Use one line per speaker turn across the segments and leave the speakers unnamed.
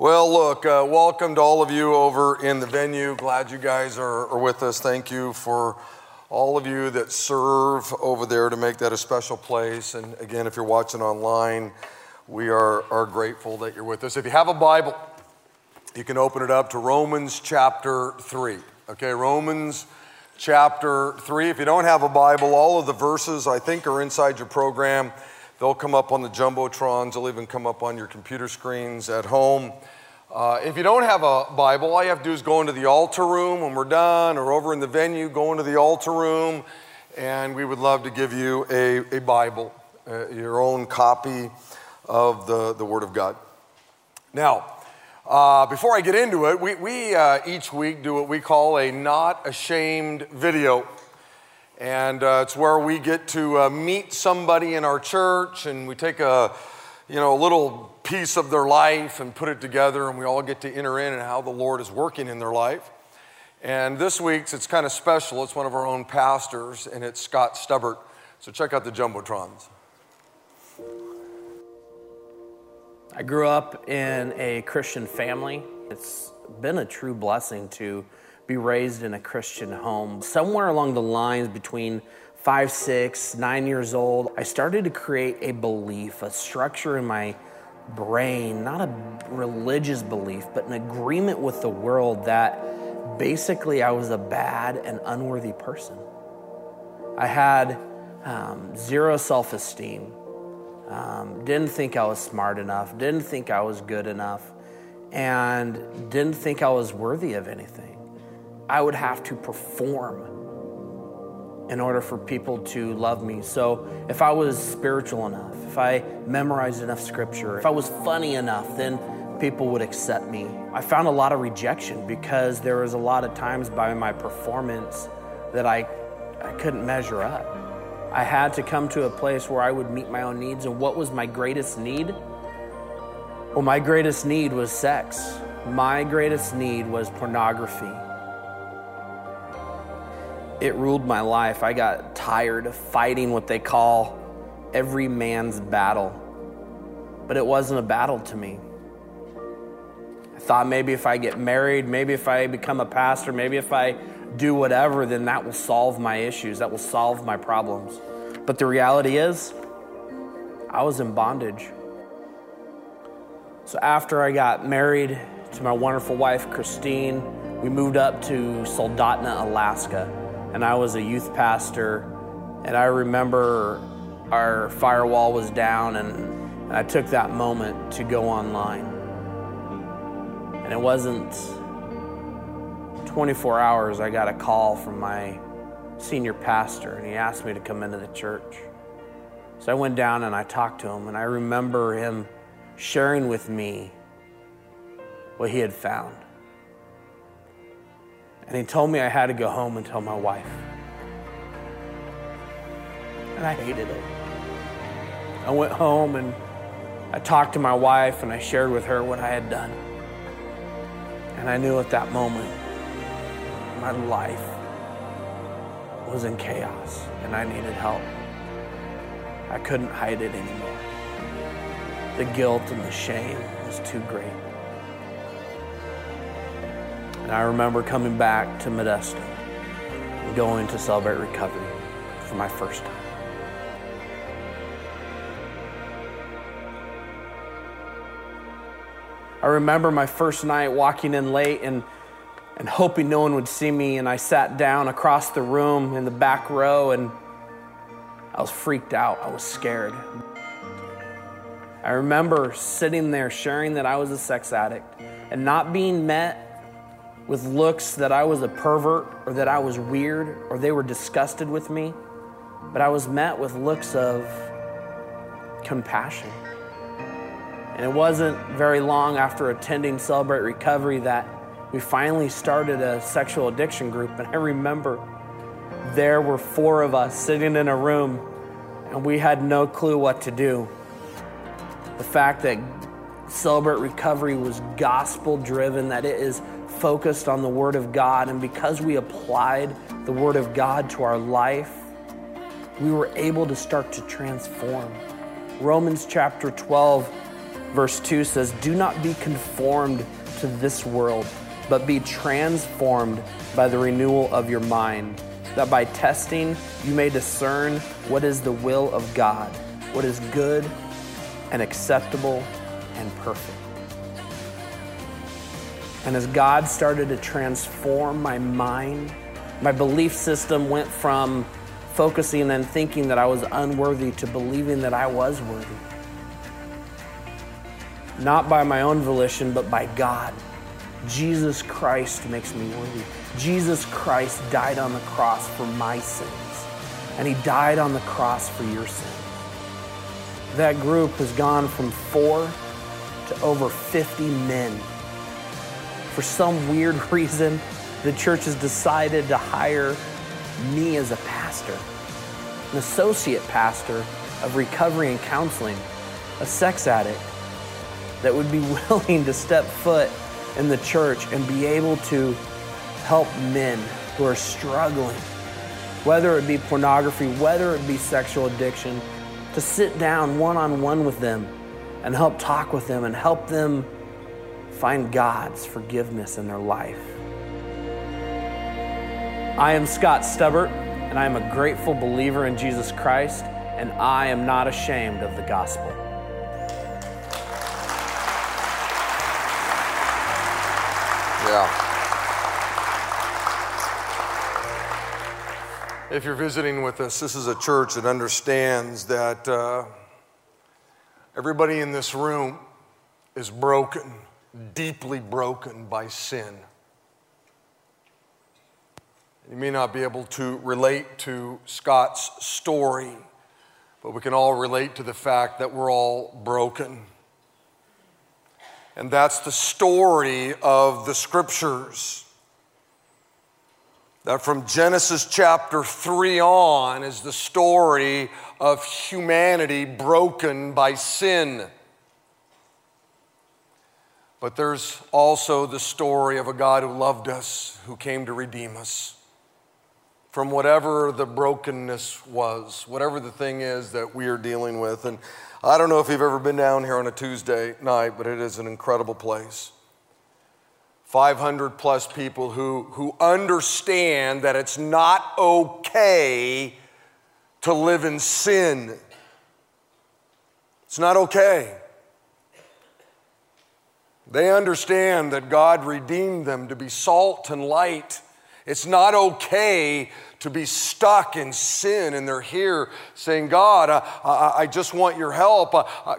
Well, look, uh, welcome to all of you over in the venue. Glad you guys are, are, with us. Thank you for all of you that serve over there to make that a special place. And again, if you're watching online, we are, are grateful that you're with us. If you have a Bible, you can open it up to Romans chapter 3. Okay, Romans chapter 3. If you don't have a Bible, all of the verses I think are inside your program. They'll come up on the Jumbotrons, they'll even come up on your computer screens at home. Uh, if you don't have a Bible, all you have to do is go into the altar room when we're done, or over in the venue, go into the altar room, and we would love to give you a, a Bible, uh, your own copy of the, the Word of God. Now, uh, before I get into it, we, we uh, each week do what we call a not ashamed video. And uh, it's where we get to uh, meet somebody in our church and we take a, you know, a little piece of their life and put it together and we all get to enter in and how the Lord is working in their life. And this week's, it's kind of special. It's one of our own pastors and it's Scott Stubbert. So check out the Jumbotrons.
I grew up in a Christian family. It's been a true blessing to be raised in a Christian home. Somewhere along the lines between five, six, nine years old, I started to create a belief, a structure in my brain, not a religious belief, but an agreement with the world that basically I was a bad and unworthy person. I had um, zero self esteem, um, didn't think I was smart enough, didn't think I was good enough, and didn't think I was worthy of anything. I would have to perform in order for people to love me. So if I was spiritual enough, if I memorized enough scripture, if I was funny enough, then people would accept me. I found a lot of rejection because there was a lot of times by my performance that I, I couldn't measure up. I had to come to a place where I would meet my own needs. And what was my greatest need? Well, my greatest need was sex. My greatest need was pornography it ruled my life. I got tired of fighting what they call every man's battle. But it wasn't a battle to me. I thought maybe if I get married, maybe if I become a pastor, maybe if I do whatever, then that will solve my issues, that will solve my problems. But the reality is, I was in bondage. So after I got married to my wonderful wife, Christine, we moved up to Soldotna, Alaska and I was a youth pastor. And I remember our firewall was down, and, I took that moment to go online. And it wasn't 24 hours, I got a call from my senior pastor, and he asked me to come into the church. So I went down and I talked to him, and I remember him sharing with me what he had found. And he told me I had to go home and tell my wife. And I hated it. I went home and I talked to my wife and I shared with her what I had done. And I knew at that moment my life was in chaos and I needed help. I couldn't hide it anymore. The guilt and the shame was too great. And I remember coming back to Modesto and going to celebrate recovery for my first time. I remember my first night walking in late and, and hoping no one would see me. And I sat down across the room in the back row and I was freaked out. I was scared. I remember sitting there sharing that I was a sex addict and not being met with looks that I was a pervert or that I was weird or they were disgusted with me, but I was met with looks of compassion. And it wasn't very long after attending Celebrate Recovery that we finally started a sexual addiction group. And I remember there were four of us sitting in a room and we had no clue what to do. The fact that Celebrate Recovery was gospel driven, that it is focused on the Word of God, and because we applied the Word of God to our life, we were able to start to transform. Romans chapter 12 verse 2 says, Do not be conformed to this world, but be transformed by the renewal of your mind, that by testing you may discern what is the will of God, what is good and acceptable and perfect. And as God started to transform my mind, my belief system went from focusing and thinking that I was unworthy to believing that I was worthy. Not by my own volition, but by God. Jesus Christ makes me worthy. Jesus Christ died on the cross for my sins, and He died on the cross for your sins. That group has gone from four to over 50 men. For some weird reason, the church has decided to hire me as a pastor, an associate pastor of recovery and counseling, a sex addict that would be willing to step foot in the church and be able to help men who are struggling, whether it be pornography, whether it be sexual addiction, to sit down one on one with them and help talk with them and help them find God's forgiveness in their life. I am Scott Stubbert, and I am a grateful believer in Jesus Christ, and I am not ashamed of the gospel.
Yeah. If you're visiting with us, this is a church that understands that uh, everybody in this room is broken, deeply broken by sin. You may not be able to relate to Scott's story, but we can all relate to the fact that we're all broken. And that's the story of the scriptures. That from Genesis chapter 3 on is the story of humanity broken by sin. But there's also the story of a God who loved us, who came to redeem us from whatever the brokenness was, whatever the thing is that we are dealing with. And I don't know if you've ever been down here on a Tuesday night, but it is an incredible place. 500 plus people who, who understand that it's not okay to live in sin. It's not okay. They understand that God redeemed them to be salt and light it's not okay to be stuck in sin and they're here saying, God, I, I, I just want your help.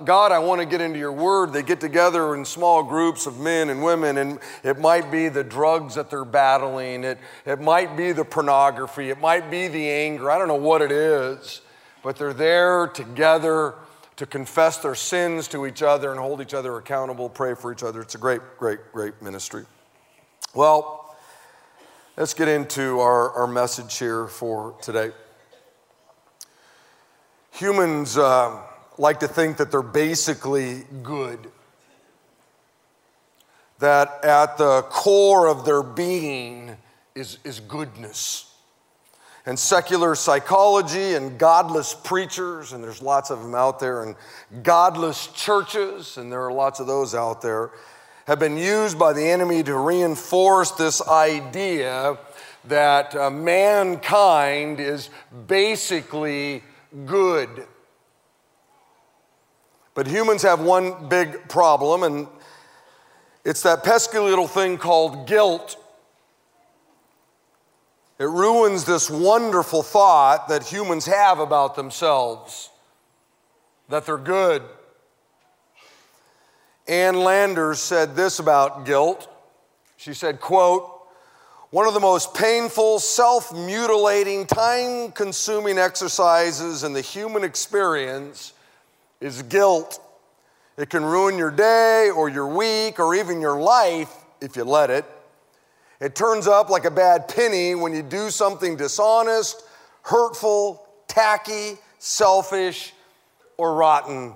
God, I want to get into your word. They get together in small groups of men and women, and it might be the drugs that they're battling, it, it might be the pornography, it might be the anger. I don't know what it is, but they're there together to confess their sins to each other and hold each other accountable, pray for each other. It's a great, great, great ministry. Well, Let's get into our, our message here for today. Humans uh, like to think that they're basically good, that at the core of their being is, is goodness. And secular psychology and godless preachers, and there's lots of them out there, and godless churches, and there are lots of those out there have been used by the enemy to reinforce this idea that uh, mankind is basically good. But humans have one big problem, and it's that pesky little thing called guilt. It ruins this wonderful thought that humans have about themselves that they're good Ann Landers said this about guilt. She said, quote, one of the most painful, self mutilating, time consuming exercises in the human experience is guilt. It can ruin your day or your week or even your life if you let it. It turns up like a bad penny when you do something dishonest, hurtful, tacky, selfish, or rotten.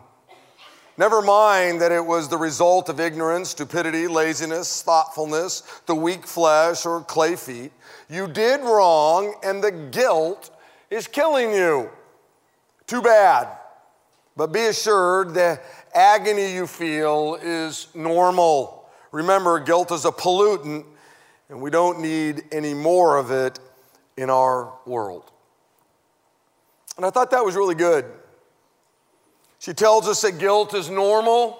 Never mind that it was the result of ignorance, stupidity, laziness, thoughtfulness, the weak flesh, or clay feet. You did wrong, and the guilt is killing you. Too bad. But be assured the agony you feel is normal. Remember, guilt is a pollutant, and we don't need any more of it in our world. And I thought that was really good. She tells us that guilt is normal,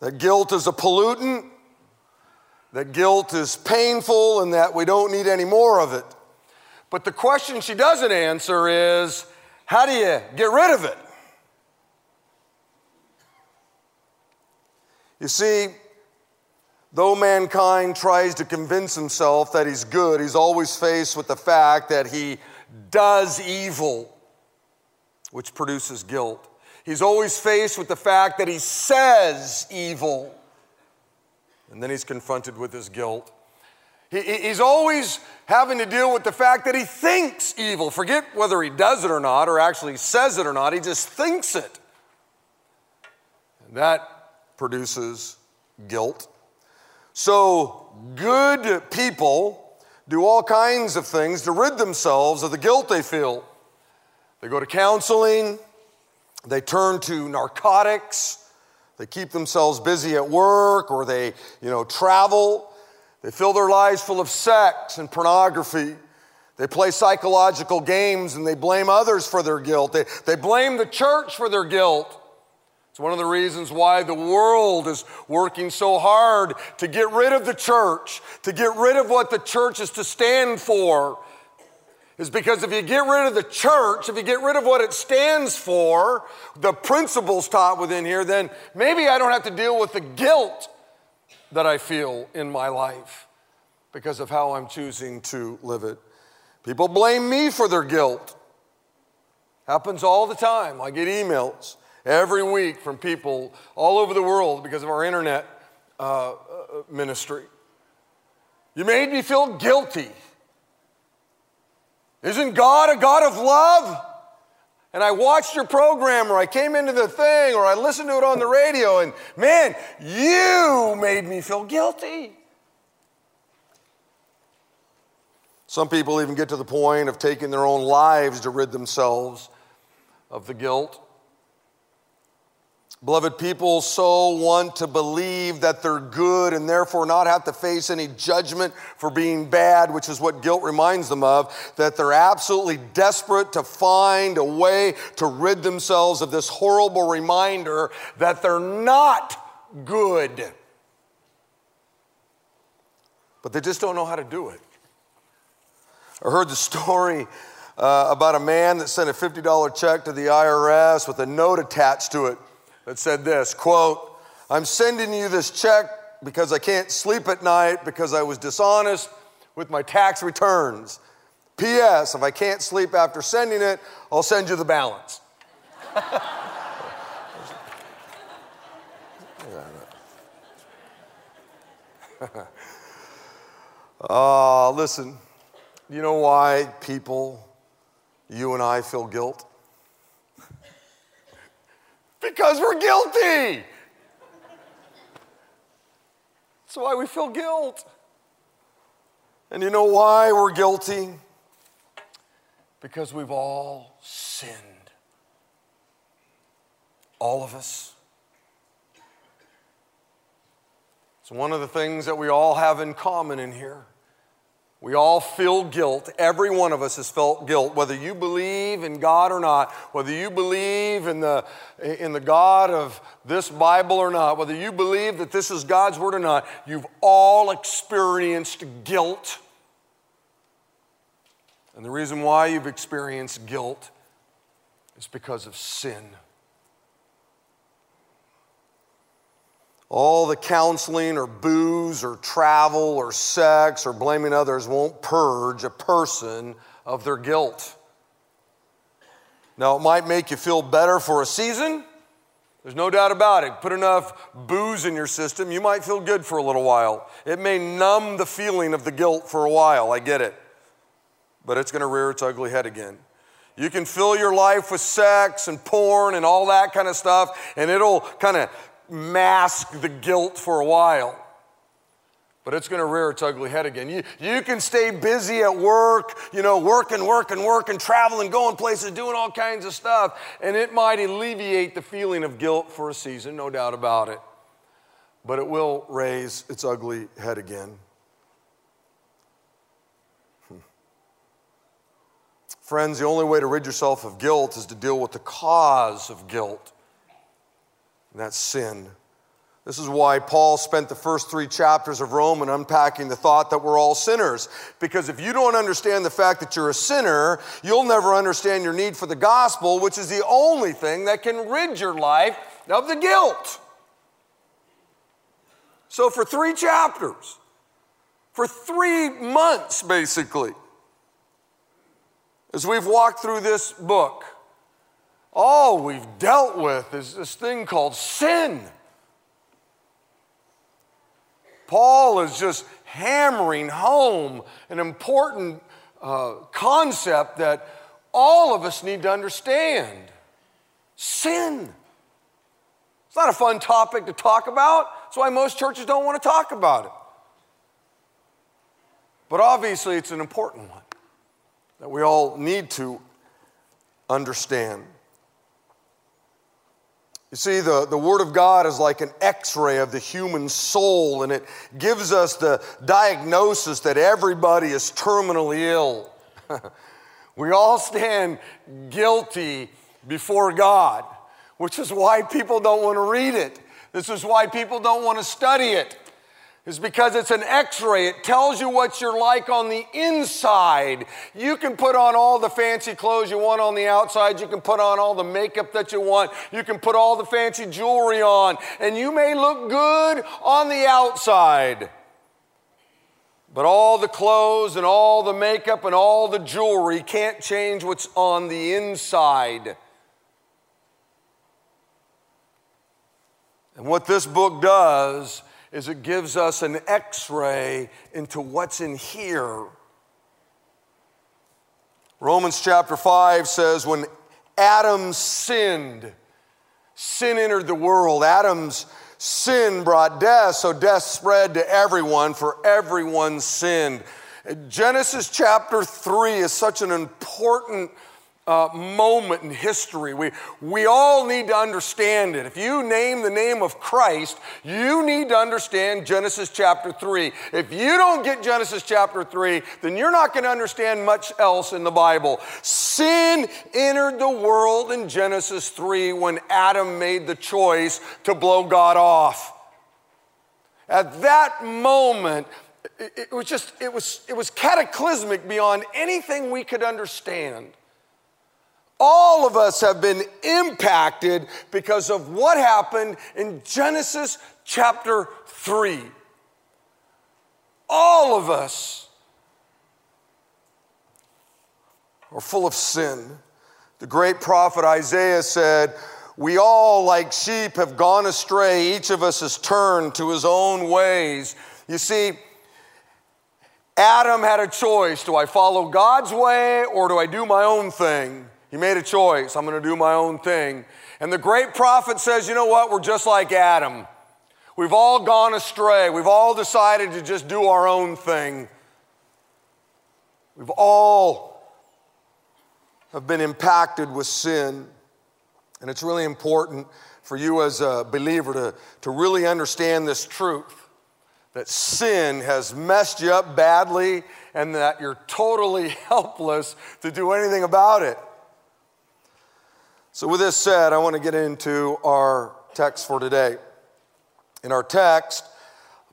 that guilt is a pollutant, that guilt is painful, and that we don't need any more of it. But the question she doesn't answer is how do you get rid of it? You see, though mankind tries to convince himself that he's good, he's always faced with the fact that he does evil, which produces guilt. He's always faced with the fact that he says evil, and then he's confronted with his guilt. He's always having to deal with the fact that he thinks evil. Forget whether he does it or not, or actually says it or not, he just thinks it. And that produces guilt. So, good people do all kinds of things to rid themselves of the guilt they feel. They go to counseling, they turn to narcotics, they keep themselves busy at work, or they, you know, travel. They fill their lives full of sex and pornography. They play psychological games and they blame others for their guilt. They, they blame the church for their guilt. It's one of the reasons why the world is working so hard to get rid of the church, to get rid of what the church is to stand for. Is because if you get rid of the church, if you get rid of what it stands for, the principles taught within here, then maybe I don't have to deal with the guilt that I feel in my life because of how I'm choosing to live it. People blame me for their guilt. Happens all the time. I get emails every week from people all over the world because of our internet uh, uh, ministry. You made me feel guilty. Isn't God a God of love? And I watched your program, or I came into the thing, or I listened to it on the radio, and man, you made me feel guilty. Some people even get to the point of taking their own lives to rid themselves of the guilt. Beloved, people so want to believe that they're good and therefore not have to face any judgment for being bad, which is what guilt reminds them of, that they're absolutely desperate to find a way to rid themselves of this horrible reminder that they're not good. But they just don't know how to do it. I heard the story uh, about a man that sent a $50 check to the IRS with a note attached to it that said this quote, I'm sending you this check because I can't sleep at night because I was dishonest with my tax returns. P.S. If I can't sleep after sending it, I'll send you the balance. Ah, uh, listen, you know why people, you and I feel guilt? Because we're guilty. That's why we feel guilt. And you know why we're guilty? Because we've all sinned. All of us. It's one of the things that we all have in common in here. We all feel guilt. Every one of us has felt guilt, whether you believe in God or not, whether you believe in the, in the God of this Bible or not, whether you believe that this is God's Word or not, you've all experienced guilt. And the reason why you've experienced guilt is because of sin. All the counseling or booze or travel or sex or blaming others won't purge a person of their guilt. Now, it might make you feel better for a season. There's no doubt about it. Put enough booze in your system, you might feel good for a little while. It may numb the feeling of the guilt for a while. I get it. But it's going to rear its ugly head again. You can fill your life with sex and porn and all that kind of stuff, and it'll kind of mask the guilt for a while. but it's going to rear its ugly head again. You, you can stay busy at work, you know, working, working, working, traveling, going places, doing all kinds of stuff, and it might alleviate the feeling of guilt for a season, no doubt about it. But it will raise its ugly head again. Hmm. Friends, the only way to rid yourself of guilt is to deal with the cause of guilt, and that's sin. This is why Paul spent the first three chapters of Romans unpacking the thought that we're all sinners. Because if you don't understand the fact that you're a sinner, you'll never understand your need for the gospel, which is the only thing that can rid your life of the guilt. So, for three chapters, for three months basically, as we've walked through this book, all we've dealt with is this thing called sin. Paul is just hammering home an important uh, concept that all of us need to understand sin. It's not a fun topic to talk about. That's why most churches don't want to talk about it. But obviously, it's an important one that we all need to understand. You see, the, the Word of God is like an x ray of the human soul, and it gives us the diagnosis that everybody is terminally ill. we all stand guilty before God, which is why people don't want to read it. This is why people don't want to study it is because it's an x ray. It tells you what you're like on the inside. You can put on all the fancy clothes you want on the outside. You can put on all the makeup that you want. You can put all the fancy jewelry on. And you may look good on the outside. But all the clothes and all the makeup and all the jewelry can't change what's on the inside. And what this book does is it gives us an x ray into what's in here. Romans chapter 5 says, when Adam sinned, sin entered the world. Adam's sin brought death, so death spread to everyone, for everyone sinned. Genesis chapter 3 is such an important uh, moment in history. We, we all need to understand it. If you name the name of Christ, you need to understand Genesis chapter 3. If you don't get Genesis chapter 3, then you're not going to understand much else in the Bible. Sin entered the world in Genesis 3 when Adam made the choice to blow God off. At that moment, it, it was just, it was, it was cataclysmic beyond anything we could understand. All of us have been impacted because of what happened in Genesis chapter 3. All of us are full of sin. The great prophet Isaiah said, We all, like sheep, have gone astray. Each of us has turned to his own ways. You see, Adam had a choice do I follow God's way or do I do my own thing? He made a choice. I'm going to do my own thing. And the great prophet says, you know what? We're just like Adam. We've all gone astray. We've all decided to just do our own thing. We've all have been impacted with sin. And it's really important for you as a believer to, to really understand this truth that sin has messed you up badly and that you're totally helpless to do anything about it. So, with this said, I want to get into our text for today. In our text,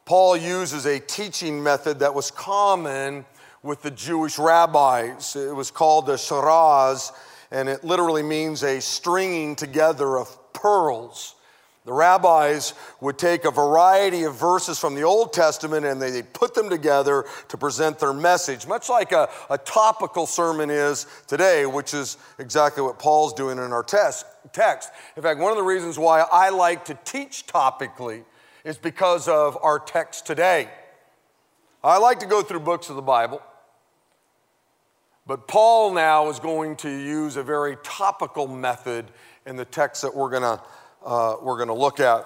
Paul uses a teaching method that was common with the Jewish rabbis. It was called the sharaz, and it literally means a stringing together of pearls. The rabbis would take a variety of verses from the Old Testament and they put them together to present their message, much like a, a topical sermon is today, which is exactly what Paul's doing in our test, text. In fact, one of the reasons why I like to teach topically is because of our text today. I like to go through books of the Bible, but Paul now is going to use a very topical method in the text that we're going to uh, we're going to look at.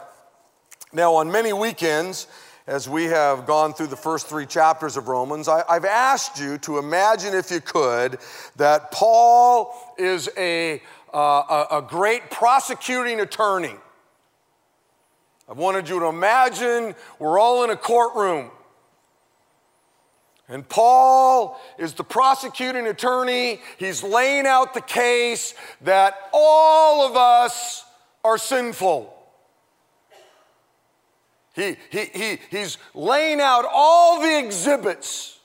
Now, on many weekends, as we have gone through the first three chapters of Romans, I, have asked you to imagine, if you could, that Paul is a, uh, a, a great prosecuting attorney. I wanted you to imagine we're all in a courtroom. And Paul is the prosecuting attorney. He's laying out the case that all of us are sinful. He, he, he, he's laying out all the exhibits.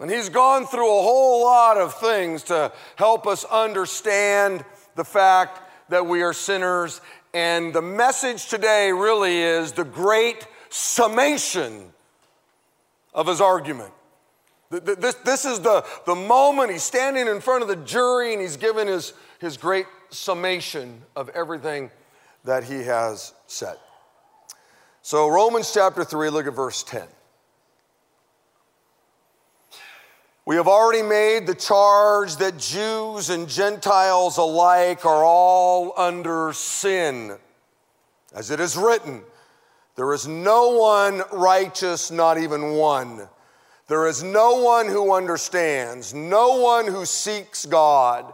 And he's gone through a whole lot of things to help us understand the fact that we are sinners. And the message today really is the great summation of his argument. This, this is the, the moment he's standing in front of the jury and he's given his, his great summation of everything that he has said. So, Romans chapter 3, look at verse 10. We have already made the charge that Jews and Gentiles alike are all under sin. As it is written, there is no one righteous, not even one. There is no one who understands, no one who seeks God.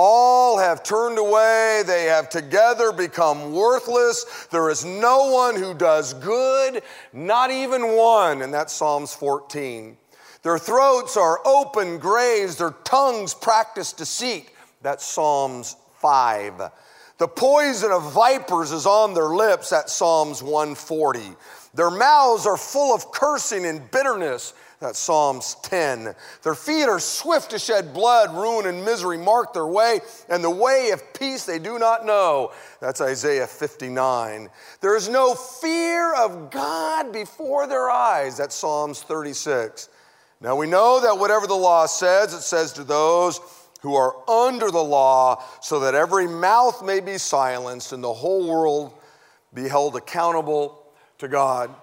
All have turned away, they have together become worthless. There is no one who does good, not even one. And that's Psalms 14. Their throats are open graves, their tongues practice deceit. That's Psalms 5. The poison of vipers is on their lips. That's Psalms 140. Their mouths are full of cursing and bitterness. That's Psalms 10. Their feet are swift to shed blood, ruin and misery mark their way, and the way of peace they do not know. That's Isaiah 59. There is no fear of God before their eyes. That's Psalms 36. Now we know that whatever the law says, it says to those who are under the law, so that every mouth may be silenced and the whole world be held accountable to God.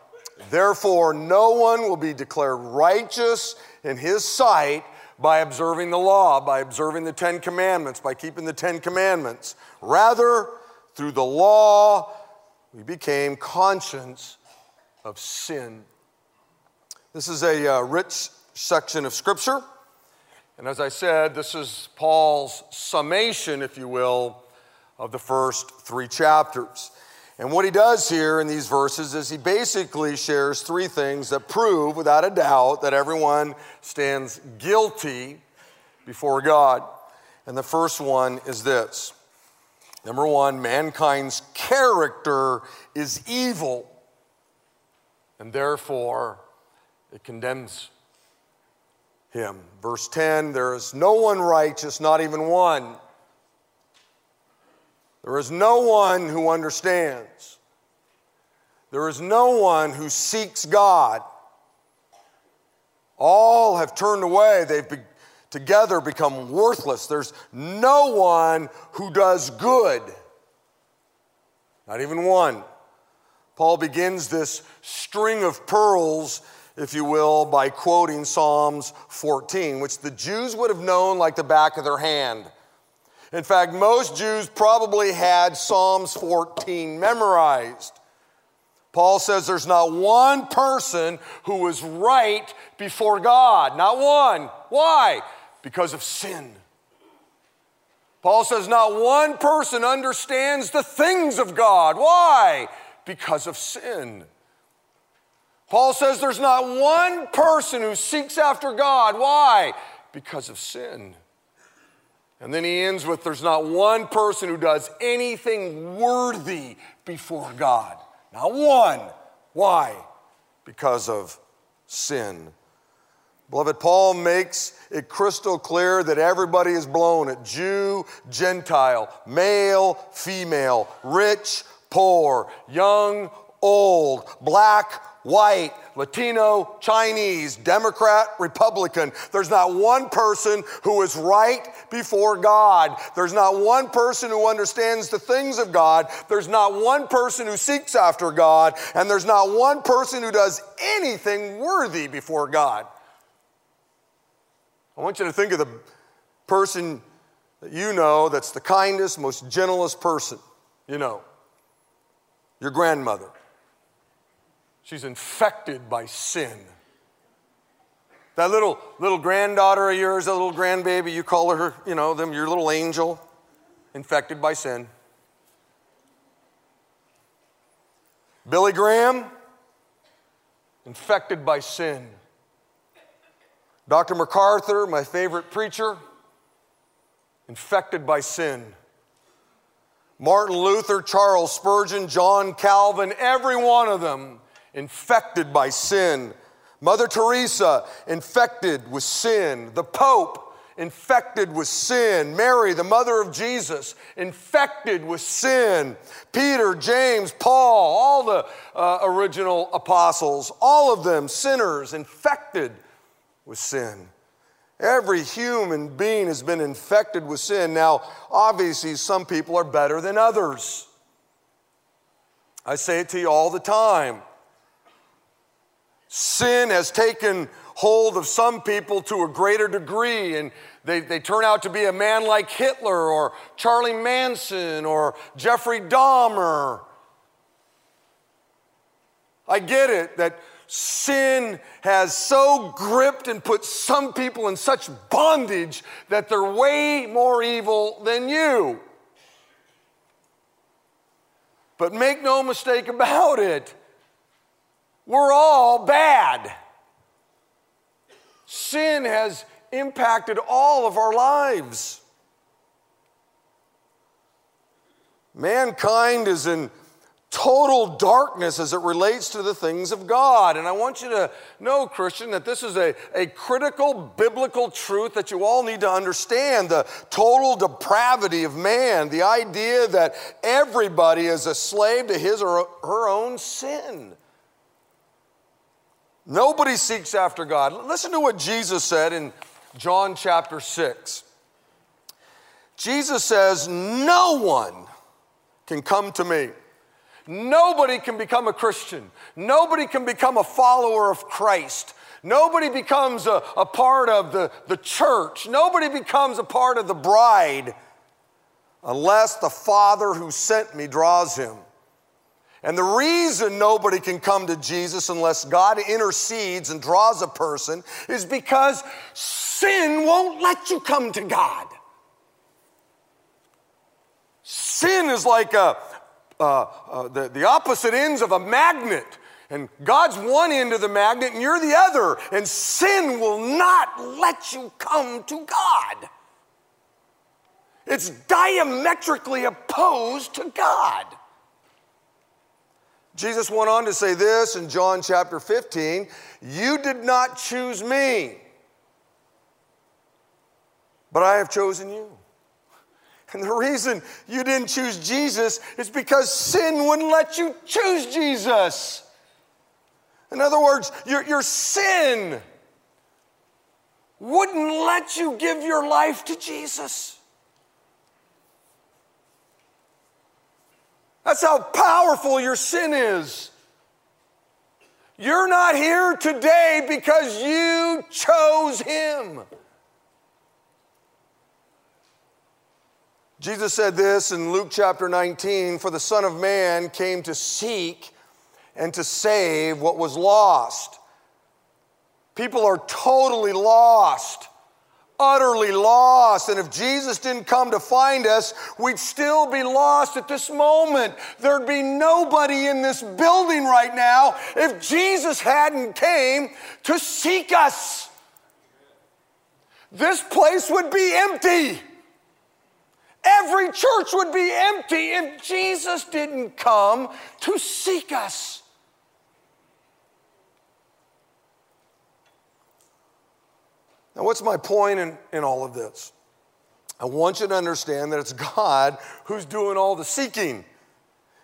Therefore, no one will be declared righteous in his sight by observing the law, by observing the Ten Commandments, by keeping the Ten Commandments. Rather, through the law, we became conscious of sin. This is a uh, rich section of Scripture. And as I said, this is Paul's summation, if you will, of the first three chapters. And what he does here in these verses is he basically shares three things that prove, without a doubt, that everyone stands guilty before God. And the first one is this number one, mankind's character is evil, and therefore it condemns him. Verse 10 there is no one righteous, not even one. There is no one who understands. There is no one who seeks God. All have turned away. They've be- together become worthless. There's no one who does good. Not even one. Paul begins this string of pearls, if you will, by quoting Psalms 14, which the Jews would have known like the back of their hand. In fact, most Jews probably had Psalms 14 memorized. Paul says there's not one person who is right before God. Not one. Why? Because of sin. Paul says not one person understands the things of God. Why? Because of sin. Paul says there's not one person who seeks after God. Why? Because of sin. And then he ends with there's not one person who does anything worthy before God. Not one. Why? Because of sin. Beloved, Paul makes it crystal clear that everybody is blown at Jew, Gentile, male, female, rich, poor, young, old, black, white, Latino, Chinese, Democrat, Republican. There's not one person who is right before God. There's not one person who understands the things of God. There's not one person who seeks after God. And there's not one person who does anything worthy before God. I want you to think of the person that you know that's the kindest, most gentlest person you know your grandmother. She's infected by sin. That little little granddaughter of yours, that little grandbaby, you call her, you know, them your little angel, infected by sin. Billy Graham, infected by sin. Dr. MacArthur, my favorite preacher, infected by sin. Martin Luther, Charles Spurgeon, John Calvin, every one of them infected by sin. Mother Teresa, infected with sin. The Pope, infected with sin. Mary, the mother of Jesus, infected with sin. Peter, James, Paul, all the uh, original apostles, all of them sinners, infected with sin. Every human being has been infected with sin. Now, obviously, some people are better than others. I say it to you all the time. Sin has taken hold of some people to a greater degree, and they, they turn out to be a man like Hitler or Charlie Manson or Jeffrey Dahmer. I get it that sin has so gripped and put some people in such bondage that they're way more evil than you. But make no mistake about it, we're all bad. Sin has impacted all of our lives. Mankind is in total darkness as it relates to the things of God. And I want you to know, Christian, that this is a, a critical biblical truth that you all need to understand the total depravity of man, the idea that everybody is a slave to his or her own sin. Nobody seeks after God. Listen to what Jesus said in John chapter 6. Jesus says, No one can come to me Nobody can become a Christian. Nobody can become a follower of Christ. Nobody becomes a, a part of the, the church. Nobody becomes a part of the bride unless the Father who sent me draws him. And the reason nobody can come to Jesus unless God intercedes and draws a person is because sin won't let you come to God. Sin is like a, uh, uh, the, the opposite ends of a magnet. And God's one end of the magnet and you're the other. And sin will not let you come to God. It's diametrically opposed to God. Jesus went on to say this in John chapter 15 You did not choose me, but I have chosen you. And the reason you didn't choose Jesus is because sin wouldn't let you choose Jesus. In other words, your, your sin wouldn't let you give your life to Jesus. That's how powerful your sin is. You're not here today because you chose Him. Jesus said this in Luke chapter 19 For the Son of Man came to seek and to save what was lost. People are totally lost, utterly lost. And if Jesus didn't come to find us, we'd still be lost at this moment. There'd be nobody in this building right now if Jesus hadn't came to seek us. This place would be empty. Every church would be empty if Jesus didn't come to seek us. Now, what's my point in, in all of this? I want you to understand that it's God who's doing all the seeking.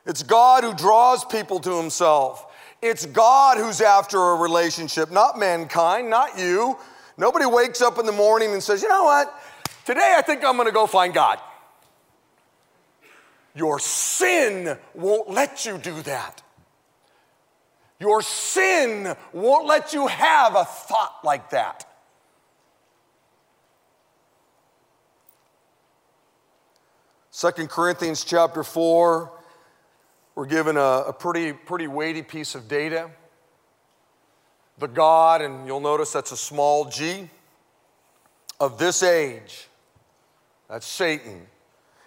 It's God who draws people to Himself. It's God who's after a relationship, not mankind, not you. Nobody wakes up in the morning and says, you know what? Today I think I'm going to go find God. Your sin won't let you do that. Your sin won't let you have a thought like that. Second Corinthians chapter 4, we're given a, a pretty, pretty weighty piece of data. the God, and you'll notice that's a small g, of this age, that's Satan,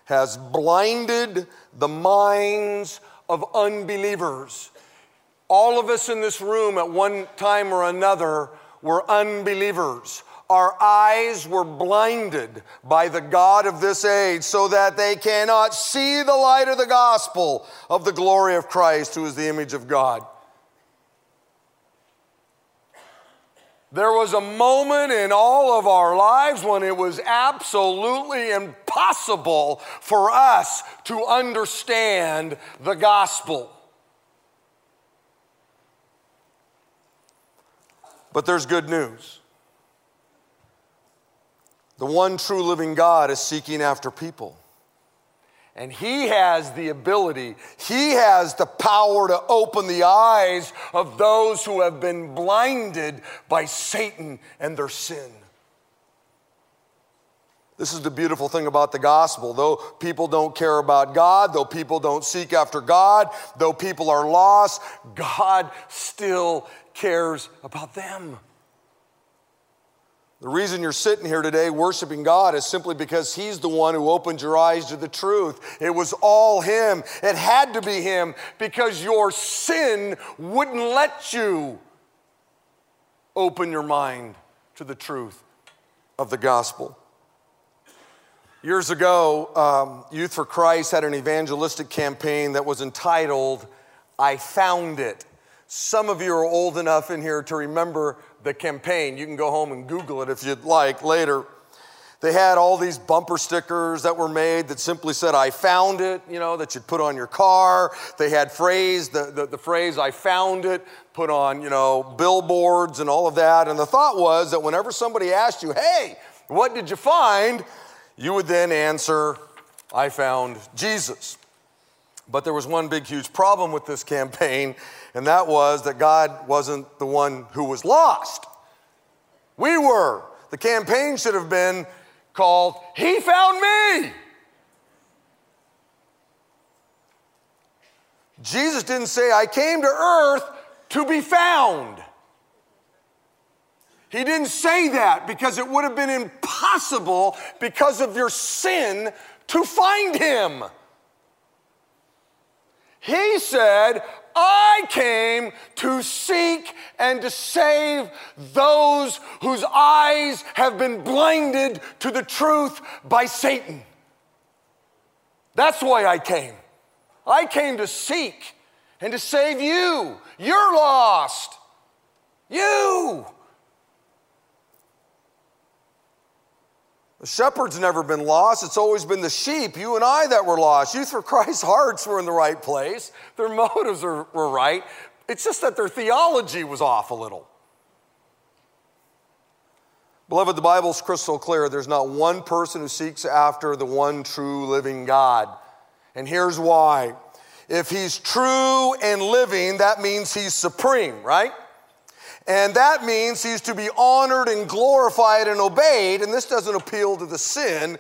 has blinded the minds of unbelievers. All of us in this room at one time or another were unbelievers. Our eyes were blinded by the God of this age so that they cannot see the light of the gospel of the glory of Christ, who is the image of God. There was a moment in all of our lives when it was absolutely impossible for us to understand the gospel. But there's good news. The one true living God is seeking after people. And he has the ability, he has the power to open the eyes of those who have been blinded by Satan and their sin. This is the beautiful thing about the gospel. Though people don't care about God, though people don't seek after God, though people are lost, God still cares about them. The reason you're sitting here today worshiping God is simply because He's the one who opened your eyes to the truth. It was all Him. It had to be Him because your sin wouldn't let you open your mind to the truth of the gospel. Years ago, um, Youth for Christ had an evangelistic campaign that was entitled, I Found It. Some of you are old enough in here to remember the campaign. You can go home and Google it if you'd like later. They had all these bumper stickers that were made that simply said, I found it, you know, that you'd put on your car. They had phrase, the, the, the phrase, I found it, put on, you know, billboards and all of that. And the thought was that whenever somebody asked you, hey, what did you find? You would then answer, I found Jesus. But there was one big, huge problem with this campaign, and that was that God wasn't the one who was lost. We were. The campaign should have been called, He Found Me. Jesus didn't say, I came to earth to be found. He didn't say that because it would have been impossible because of your sin to find him. He said, I came to seek and to save those whose eyes have been blinded to the truth by Satan. That's why I came. I came to seek and to save you. You're lost. You. The shepherd's never been lost. It's always been the sheep, you and I, that were lost. Youth for Christ's hearts were in the right place, their motives were, right. It's just that their theology was off a little. Beloved, the Bible's crystal clear. There's not one person who seeks after the one true living God. And here's why. If he's true and living, that means he's supreme, right? And that means he's to be honored and glorified and obeyed. And this doesn't appeal to the sin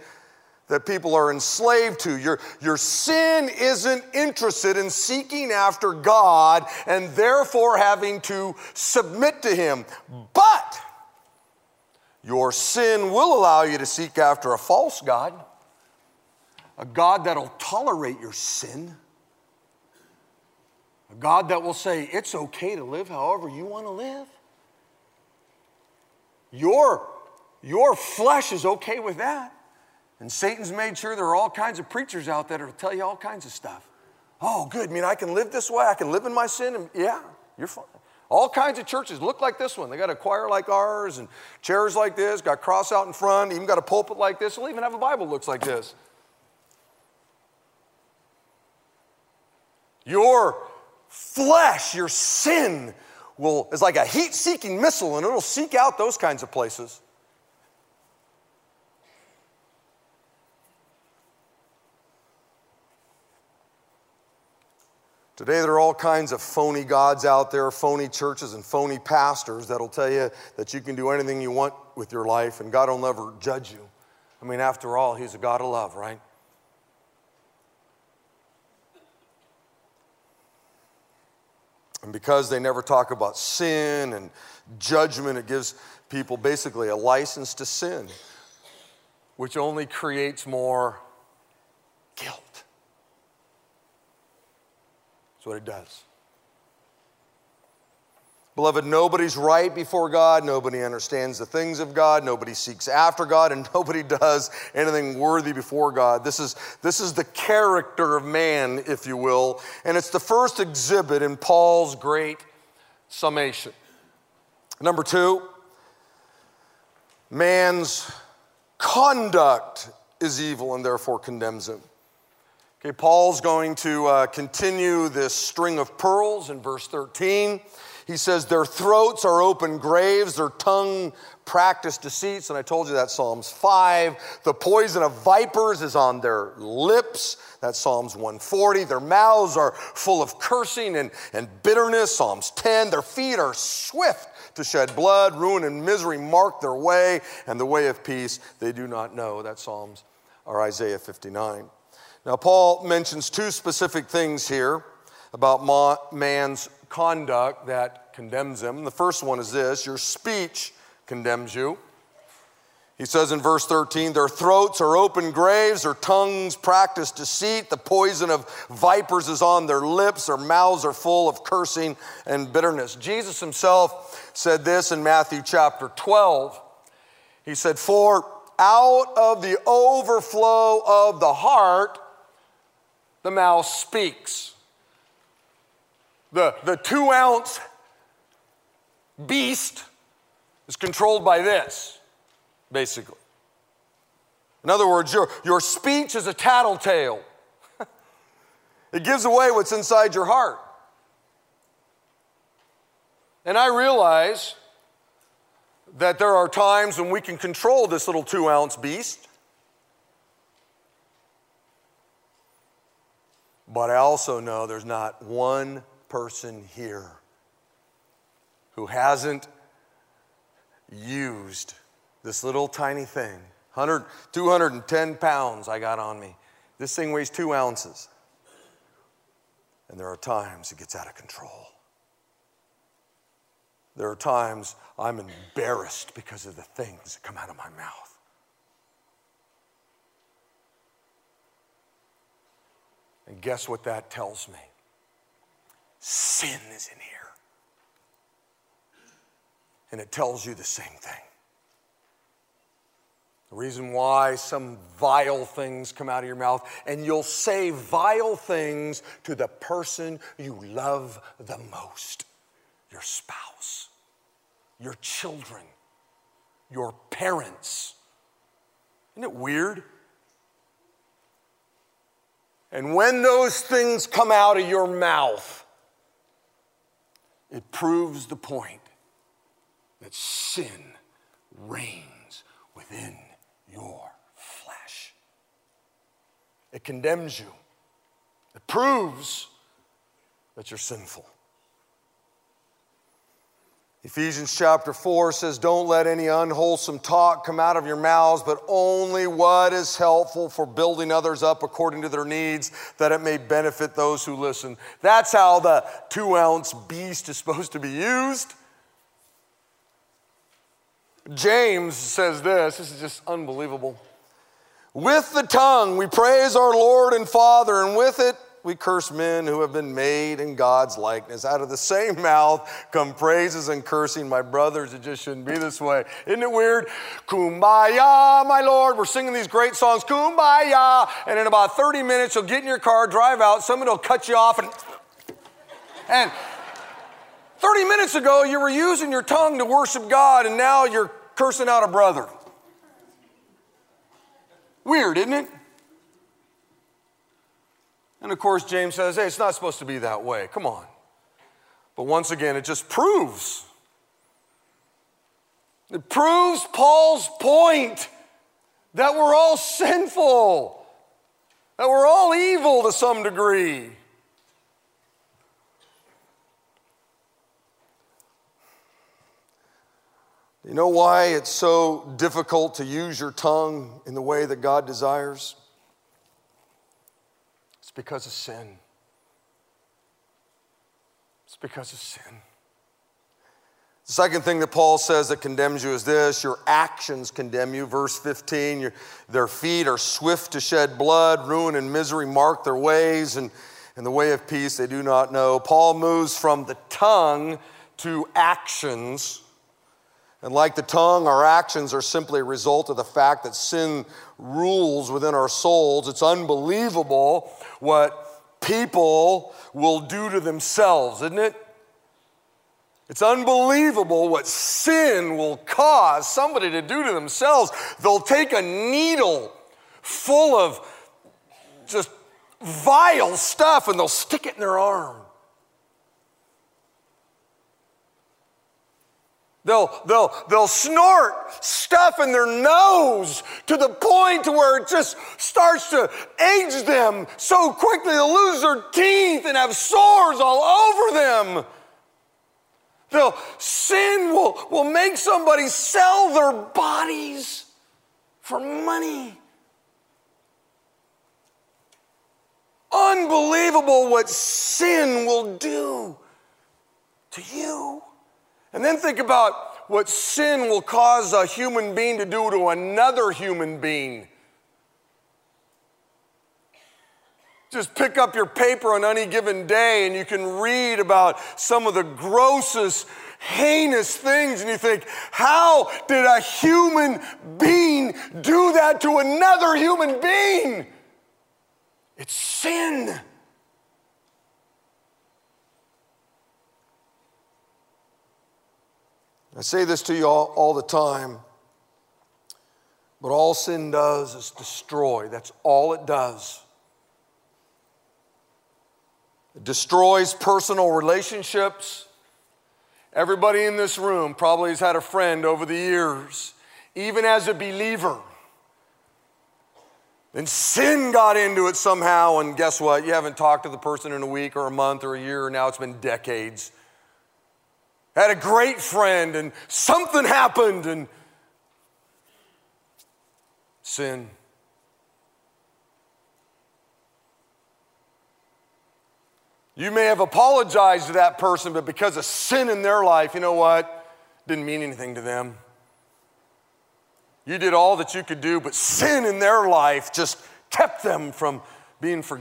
that people are enslaved to. Your, your sin isn't interested in seeking after God and therefore having to submit to Him. But your sin will allow you to seek after a false God, a God that'll tolerate your sin. A God that will say, it's okay to live however you want to live. Your, your flesh is okay with that. And Satan's made sure there are all kinds of preachers out there that'll tell you all kinds of stuff. Oh, good. I mean, I can live this way. I can live in my sin. And yeah, you're fine. All kinds of churches look like this one. They got a choir like ours and chairs like this, got cross out in front, even got a pulpit like this. They'll even have a Bible looks like this. Your flesh, your sin will is like a heat-seeking missile and it'll seek out those kinds of places. Today, there are all kinds of phony gods out there, phony churches, and phony pastors that'll tell you that you can do anything you want with your life and God will never judge you. I mean, after all, He's a God of love, right? And because they never talk about sin and judgment, it gives people basically a license to sin, which only creates more guilt. That's what it does. Beloved, nobody's right before God. Nobody understands the things of God. Nobody seeks after God, and nobody does anything worthy before God. This is, this is the character of man, if you will, and it's the first exhibit in Paul's great summation. Number two, man's conduct is evil and therefore condemns him. Okay, Paul's going to uh, continue this string of pearls in verse 13. He says, Their throats are open graves, their tongue practice deceits. And I told you that Psalms 5. The poison of vipers is on their lips. That's Psalms 140. Their mouths are full of cursing and, and bitterness. Psalms 10. Their feet are swift to shed blood. Ruin and misery mark their way, and the way of peace they do not know. That's Psalms or Isaiah 59. Now, Paul mentions two specific things here about man's conduct that condemns him. The first one is this your speech condemns you. He says in verse 13, their throats are open graves, their tongues practice deceit, the poison of vipers is on their lips, their mouths are full of cursing and bitterness. Jesus himself said this in Matthew chapter 12. He said, For out of the overflow of the heart, the mouth speaks the, the two ounce beast is controlled by this, basically. In other words, your, your speech is a tattletale. it gives away what's inside your heart. And I realize that there are times when we can control this little two ounce beast. But I also know there's not one person here who hasn't used this little tiny thing 100, 210 pounds I got on me. This thing weighs two ounces. And there are times it gets out of control. There are times I'm embarrassed because of the things that come out of my mouth. And guess what that tells me? Sin is in here. And it tells you the same thing. The reason why some vile things come out of your mouth, and you'll say vile things to the person you love the most your spouse, your children, your parents. Isn't it weird? And when those things come out of your mouth, it proves the point that sin reigns within your flesh. It condemns you, it proves that you're sinful. Ephesians chapter 4 says, Don't let any unwholesome talk come out of your mouths, but only what is helpful for building others up according to their needs, that it may benefit those who listen. That's how the two ounce beast is supposed to be used. James says this this is just unbelievable. With the tongue we praise our Lord and Father, and with it we curse men who have been made in God's likeness. Out of the same mouth come praises and cursing. My brothers, it just shouldn't be this way. Isn't it weird? Kumbaya, my Lord. We're singing these great songs, Kumbaya. And in about 30 minutes, you'll get in your car, drive out, somebody will cut you off, and, and 30 minutes ago, you were using your tongue to worship God, and now you're cursing out a brother. Weird, isn't it? And of course, James says, hey, it's not supposed to be that way. Come on. But once again, it just proves. It proves Paul's point that we're all sinful, that we're all evil to some degree. You know why it's so difficult to use your tongue in the way that God desires? Because of sin. It's because of sin. The second thing that Paul says that condemns you is this your actions condemn you. Verse 15, your, their feet are swift to shed blood, ruin and misery mark their ways, and in the way of peace they do not know. Paul moves from the tongue to actions. And like the tongue, our actions are simply a result of the fact that sin rules within our souls. It's unbelievable what people will do to themselves, isn't it? It's unbelievable what sin will cause somebody to do to themselves. They'll take a needle full of just vile stuff and they'll stick it in their arm. They'll, they'll, they'll snort stuff in their nose to the point where it just starts to age them so quickly they'll lose their teeth and have sores all over them. They'll, sin will, will make somebody sell their bodies for money. Unbelievable what sin will do to you. And then think about what sin will cause a human being to do to another human being. Just pick up your paper on any given day and you can read about some of the grossest, heinous things, and you think, how did a human being do that to another human being? It's sin. I say this to you all, all the time, but all sin does is destroy. That's all it does. It destroys personal relationships. Everybody in this room probably has had a friend over the years, even as a believer. And sin got into it somehow, and guess what? You haven't talked to the person in a week or a month or a year, now it's been decades had a great friend and something happened and sin. You may have apologized to that person, but because of sin in their life, you know what? Didn't mean anything to them. You did all that you could do, but sin in their life just kept them from being for,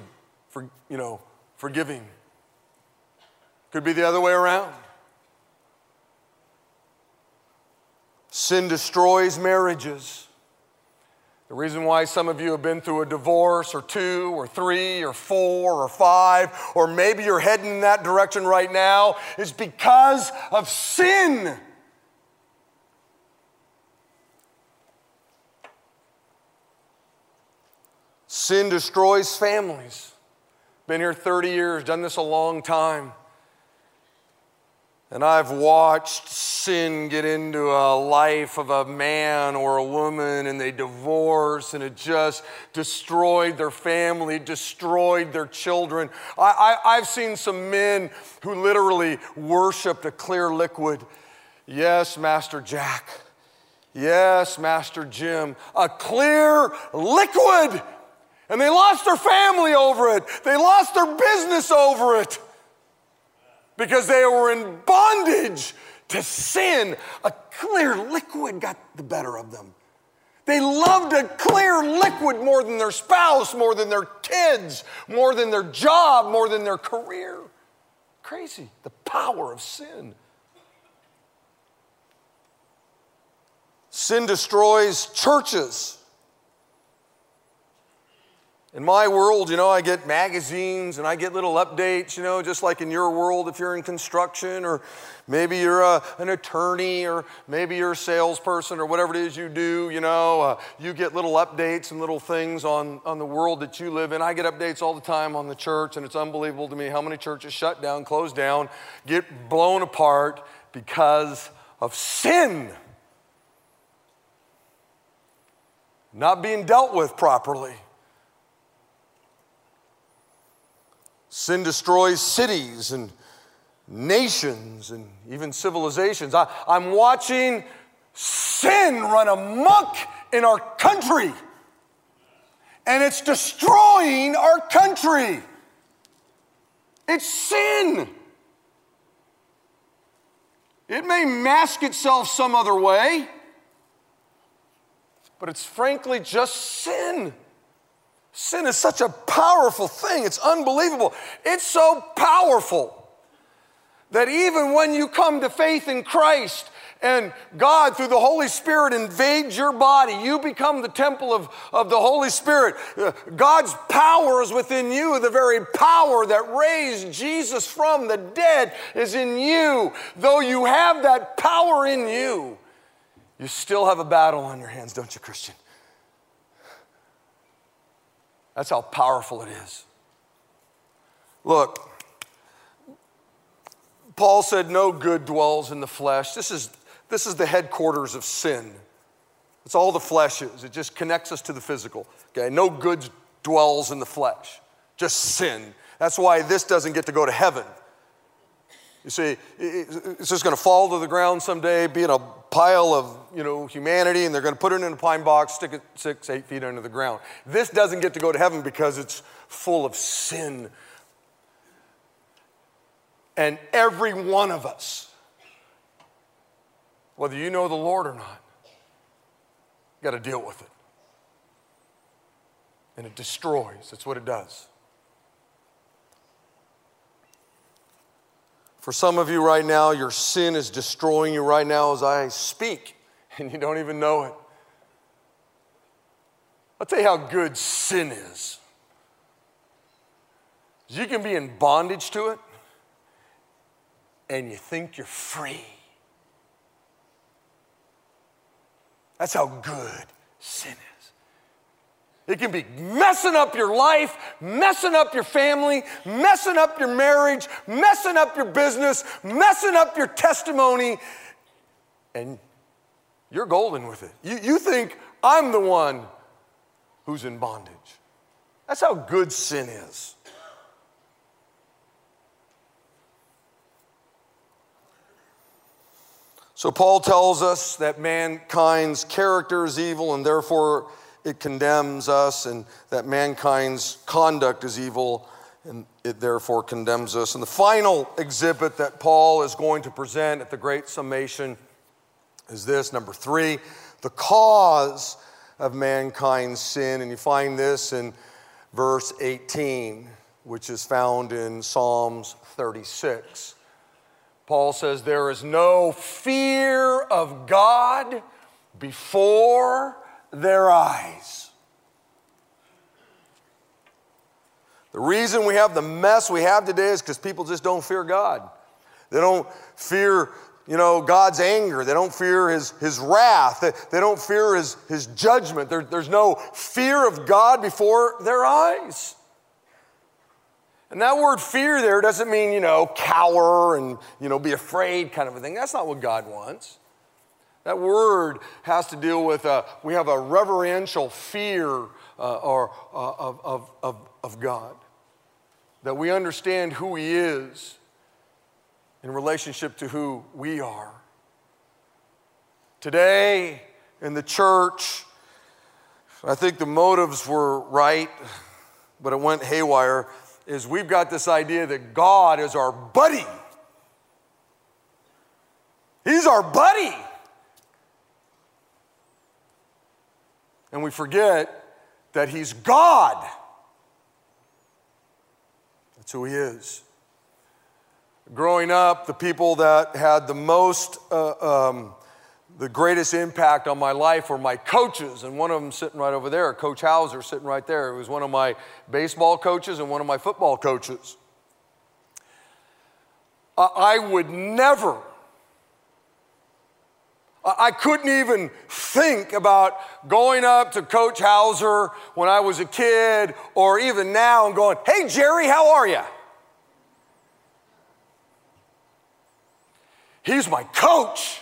for you know, forgiving. Could be the other way around. Sin destroys marriages. The reason why some of you have been through a divorce or two or three or four or five, or maybe you're heading in that direction right now, is because of sin. Sin destroys families. Been here 30 years, done this a long time. And I've watched sin get into a life of a man or a woman and they divorce and it just destroyed their family, destroyed their children. I, have seen some men who literally worshiped a clear liquid. Yes, Master Jack. Yes, Master Jim. A clear liquid. And they lost their family over it, they lost their business over it because they were in bondage to sin. A clear liquid got the better of them. They loved a clear liquid more than their spouse, more than their kids, more than their job, more than their career. Crazy, the power of sin. Sin destroys churches. In my world, you know, I get magazines and I get little updates, you know, just like in your world if you're in construction or maybe you're a, an attorney or maybe you're a salesperson or whatever it is you do, you know, uh, you get little updates and little things on, on the world that you live in. I get updates all the time on the church and it's unbelievable to me how many churches shut down, close down, get blown apart because of sin. Not being dealt with properly. Sin destroys cities and nations and even civilizations. I, am watching sin run amok in our country, and it's destroying our country. It's sin. It may mask itself some other way, but it's frankly just sin. Sin is such a powerful thing, it's unbelievable. It's so powerful that even when you come to faith in Christ, and God, through the Holy Spirit, invades your body. You become the temple of, of the Holy Spirit. Uh, God's power is within you. The very power that raised Jesus from the dead is in you. Though you have that power in you, you still have a battle on your hands, don't you, Christian? That's how powerful it is. Look, Paul said, No good dwells in the flesh. This is this is the headquarters of sin. It's all the flesh is. It just connects us to the physical. Okay, no good dwells in the flesh, just sin. That's why this doesn't get to go to heaven. You see, it's just going to fall to the ground someday, be in a pile of you know humanity, and they're going to put it in a pine box, stick it six, eight feet under the ground. This doesn't get to go to heaven because it's full of sin. And every one of us whether you know the Lord or not. Got to deal with it. And it destroys. That's what it does. For some of you right now, your sin is destroying you right now as I speak, and you don't even know it. I'll tell you how good sin is. You can be in bondage to it, and you think you're free. That's how good sin is. It can be messing up your life, messing up your family, messing up your marriage, messing up your business, messing up your testimony, and you're golden with it. You, you think I'm the one who's in bondage. That's how good sin is. So, Paul tells us that mankind's character is evil and therefore it condemns us, and that mankind's conduct is evil and it therefore condemns us. And the final exhibit that Paul is going to present at the Great Summation is this number three, the cause of mankind's sin. And you find this in verse 18, which is found in Psalms 36. Paul says, There is no fear of God before their eyes. The reason we have the mess we have today is because people just don't fear God. They don't fear, you know, God's anger. They don't fear his, his wrath. They, they don't fear his, his judgment. There, there's no fear of God before their eyes. And that word fear there doesn't mean, you know, cower and, you know, be afraid kind of a thing. That's not what God wants. That word has to deal with, a, uh, we have a reverential fear uh, or, uh, of, of, of, of God. That we understand who He is in relationship to who we are. Today in the church, I think the motives were right, but it went haywire is we've got this idea that God is our buddy. He's our buddy. And we forget that He's God. That's who He is. Growing up, the people that had the most uh, um, the greatest impact on my life were my coaches, and one of them sitting right over there, Coach Hauser sitting right there. He was one of my baseball coaches and one of my football coaches. I would never, I couldn't even think about going up to Coach Hauser when I was a kid or even now and going, hey, Jerry, how are you? He's my coach.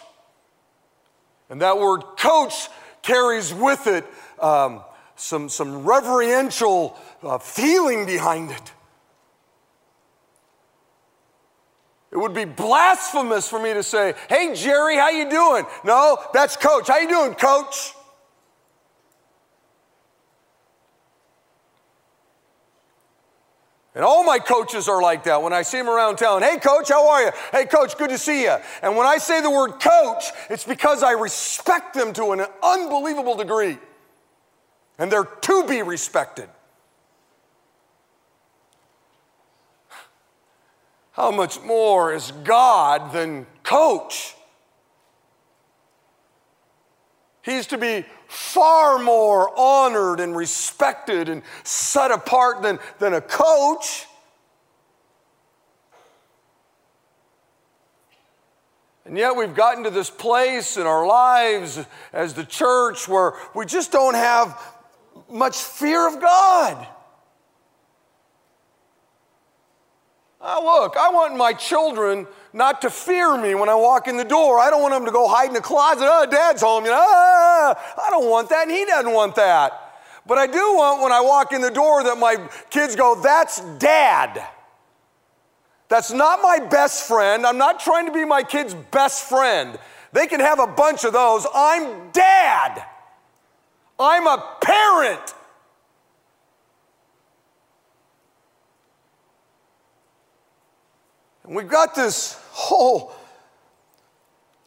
And that word coach carries with it um, some, some reverential uh, feeling behind it. It would be blasphemous for me to say, "Hey Jerry, how you doing?" No, that's coach. How you doing, coach? And all my coaches are like that. When I see them around town, hey, coach, how are you? Hey, coach, good to see you. And when I say the word coach, it's because I respect them to an unbelievable degree. And they're to be respected. How much more is God than coach? He's to be far more honored and respected and set apart than, than a coach. And yet, we've gotten to this place in our lives as the church where we just don't have much fear of God. Oh, look, I want my children not to fear me when I walk in the door. I don't want them to go hide in the closet. Oh, dad's home. You know, ah, I don't want that, and he doesn't want that. But I do want when I walk in the door that my kids go, that's dad. That's not my best friend. I'm not trying to be my kid's best friend. They can have a bunch of those. I'm dad. I'm a parent. We've got this whole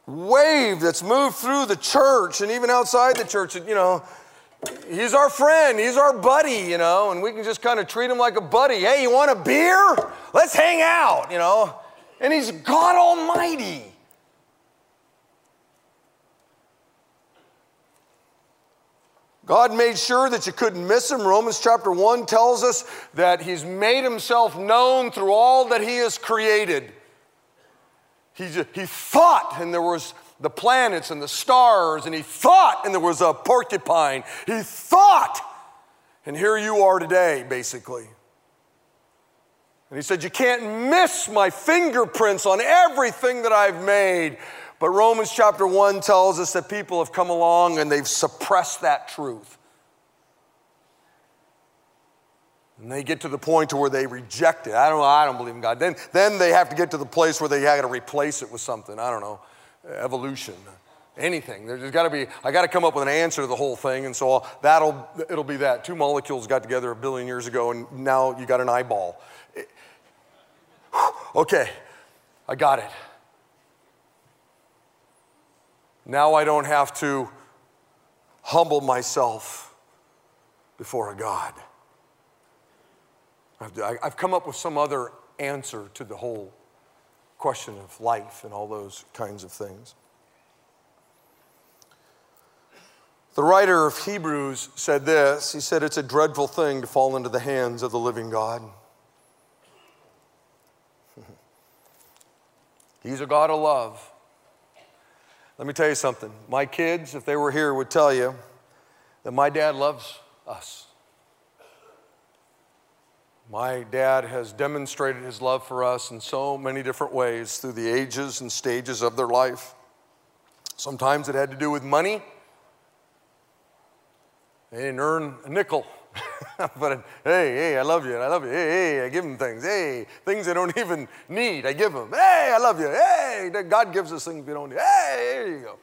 wave that's moved through the church and even outside the church. You know, he's our friend, he's our buddy, you know, and we can just kind of treat him like a buddy. Hey, you want a beer? Let's hang out, you know. And he's God Almighty. God made sure that you couldn't miss him. Romans chapter 1 tells us that he's made himself known through all that he has created. He, he thought, and there was the planets and the stars, and he thought, and there was a porcupine. He thought, and here you are today, basically. And he said, You can't miss my fingerprints on everything that I've made. But Romans chapter 1 tells us that people have come along and they've suppressed that truth. And they get to the point to where they reject it. I don't know, I don't believe in God. Then, then they have to get to the place where they got to replace it with something. I don't know, evolution, anything. There's got to be, I got to come up with an answer to the whole thing. And so that'll, it'll be that. Two molecules got together a billion years ago and now you got an eyeball. Okay, I got it. Now I don't have to humble myself before a God. I've come up with some other answer to the whole question of life and all those kinds of things. The writer of Hebrews said this He said, It's a dreadful thing to fall into the hands of the living God. He's a God of love. Let me tell you something. My kids, if they were here, would tell you that my dad loves us. My dad has demonstrated his love for us in so many different ways through the ages and stages of their life. Sometimes it had to do with money. They didn't earn a nickel. but hey, hey, I love you, and I love you. Hey, hey, I give them things. Hey, things they don't even need, I give them. Hey, I love you. Hey, God gives us things we don't need. Hey, here you go.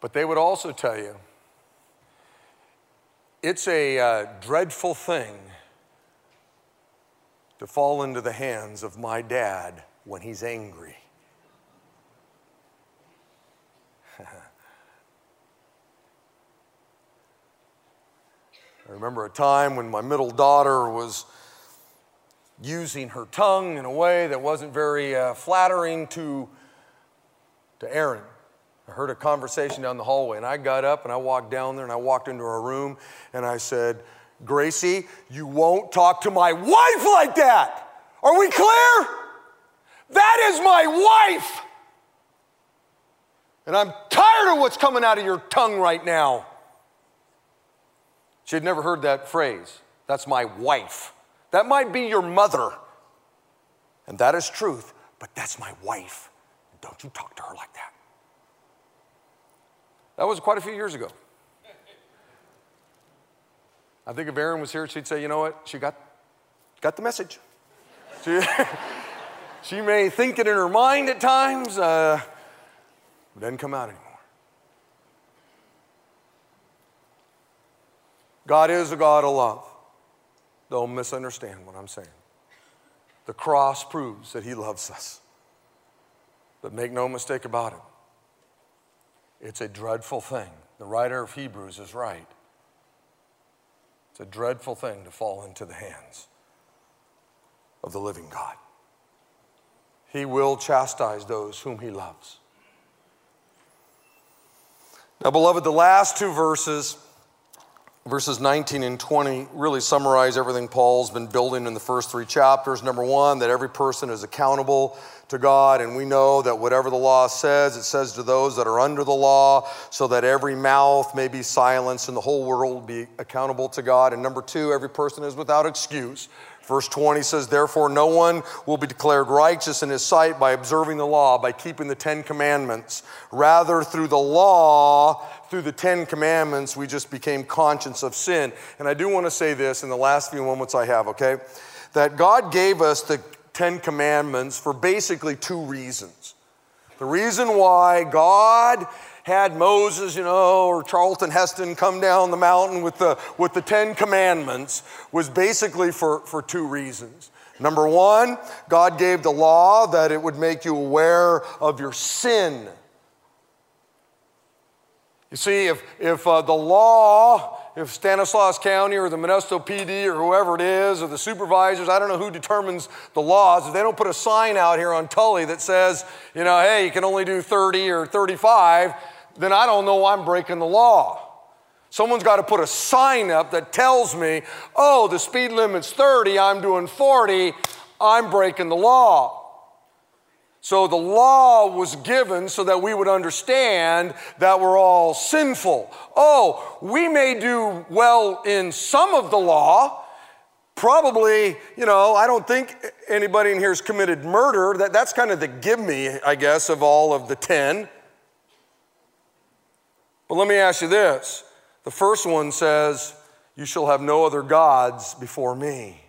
But they would also tell you it's a uh, dreadful thing to fall into the hands of my dad when he's angry. I remember a time when my middle daughter was using her tongue in a way that wasn't very uh, flattering to, to Erin. I heard a conversation down the hallway, and I got up and I walked down there and I walked into her room and I said, Gracie, you won't talk to my wife like that. Are we clear? That is my wife. And I'm tired of what's coming out of your tongue right now. She had never heard that phrase. That's my wife. That might be your mother. And that is truth, but that's my wife. Don't you talk to her like that. That was quite a few years ago. I think if Erin was here, she'd say, you know what? She got, got the message. She, she may think it in her mind at times, uh, but doesn't come out anymore. God is a God of love. Don't misunderstand what I'm saying. The cross proves that He loves us. But make no mistake about it, it's a dreadful thing. The writer of Hebrews is right. It's a dreadful thing to fall into the hands of the living God. He will chastise those whom He loves. Now, beloved, the last two verses verses 19 and 20 really summarize everything Paul's been building in the first three chapters. Number one, that every person is accountable to God, and we know that whatever the law says, it says to those that are under the law, so that every mouth may be silenced and the whole world be accountable to God. And number two, every person is without excuse. Verse 20 says, Therefore, no one will be declared righteous in his sight by observing the law, by keeping the Ten Commandments. Rather, through the law, through the Ten Commandments, we just became conscious of sin. And I do want to say this in the last few moments I have, okay? That God gave us the Ten Commandments for basically two reasons. The reason why God had Moses, you know, or Charlton Heston come down the mountain with the, with the Ten Commandments was basically for, for two reasons. Number one, God gave the law that it would make you aware of your sin. You see, if, if uh, the law, if Stanislaus County or the Modesto PD or whoever it is, or the supervisors, I don't know who determines the laws, if they don't put a sign out here on Tully that says, you know, hey, you can only do 30 or 35, then I don't know I'm breaking the law. Someone's got to put a sign up that tells me, oh, the speed limit's 30, I'm doing 40, I'm breaking the law. So the law was given so that we would understand that we're all sinful. Oh, we may do well in some of the law. Probably, you know, I don't think anybody in here has committed murder. That, that's kind of the give me, I guess, of all of the 10. But let me ask you this the first one says, You shall have no other gods before me.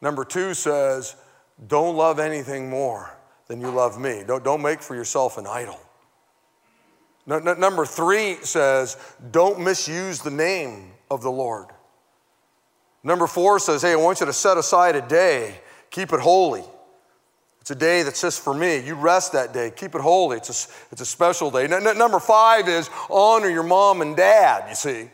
Number two says, don't love anything more than you love me. Don't, don't make for yourself an idol. No, no, number three says, don't misuse the name of the Lord. Number four says, hey, I want you to set aside a day, keep it holy. It's a day that's just for me. You rest that day, keep it holy. It's a, it's a special day. number five is honor your mom and dad, you see.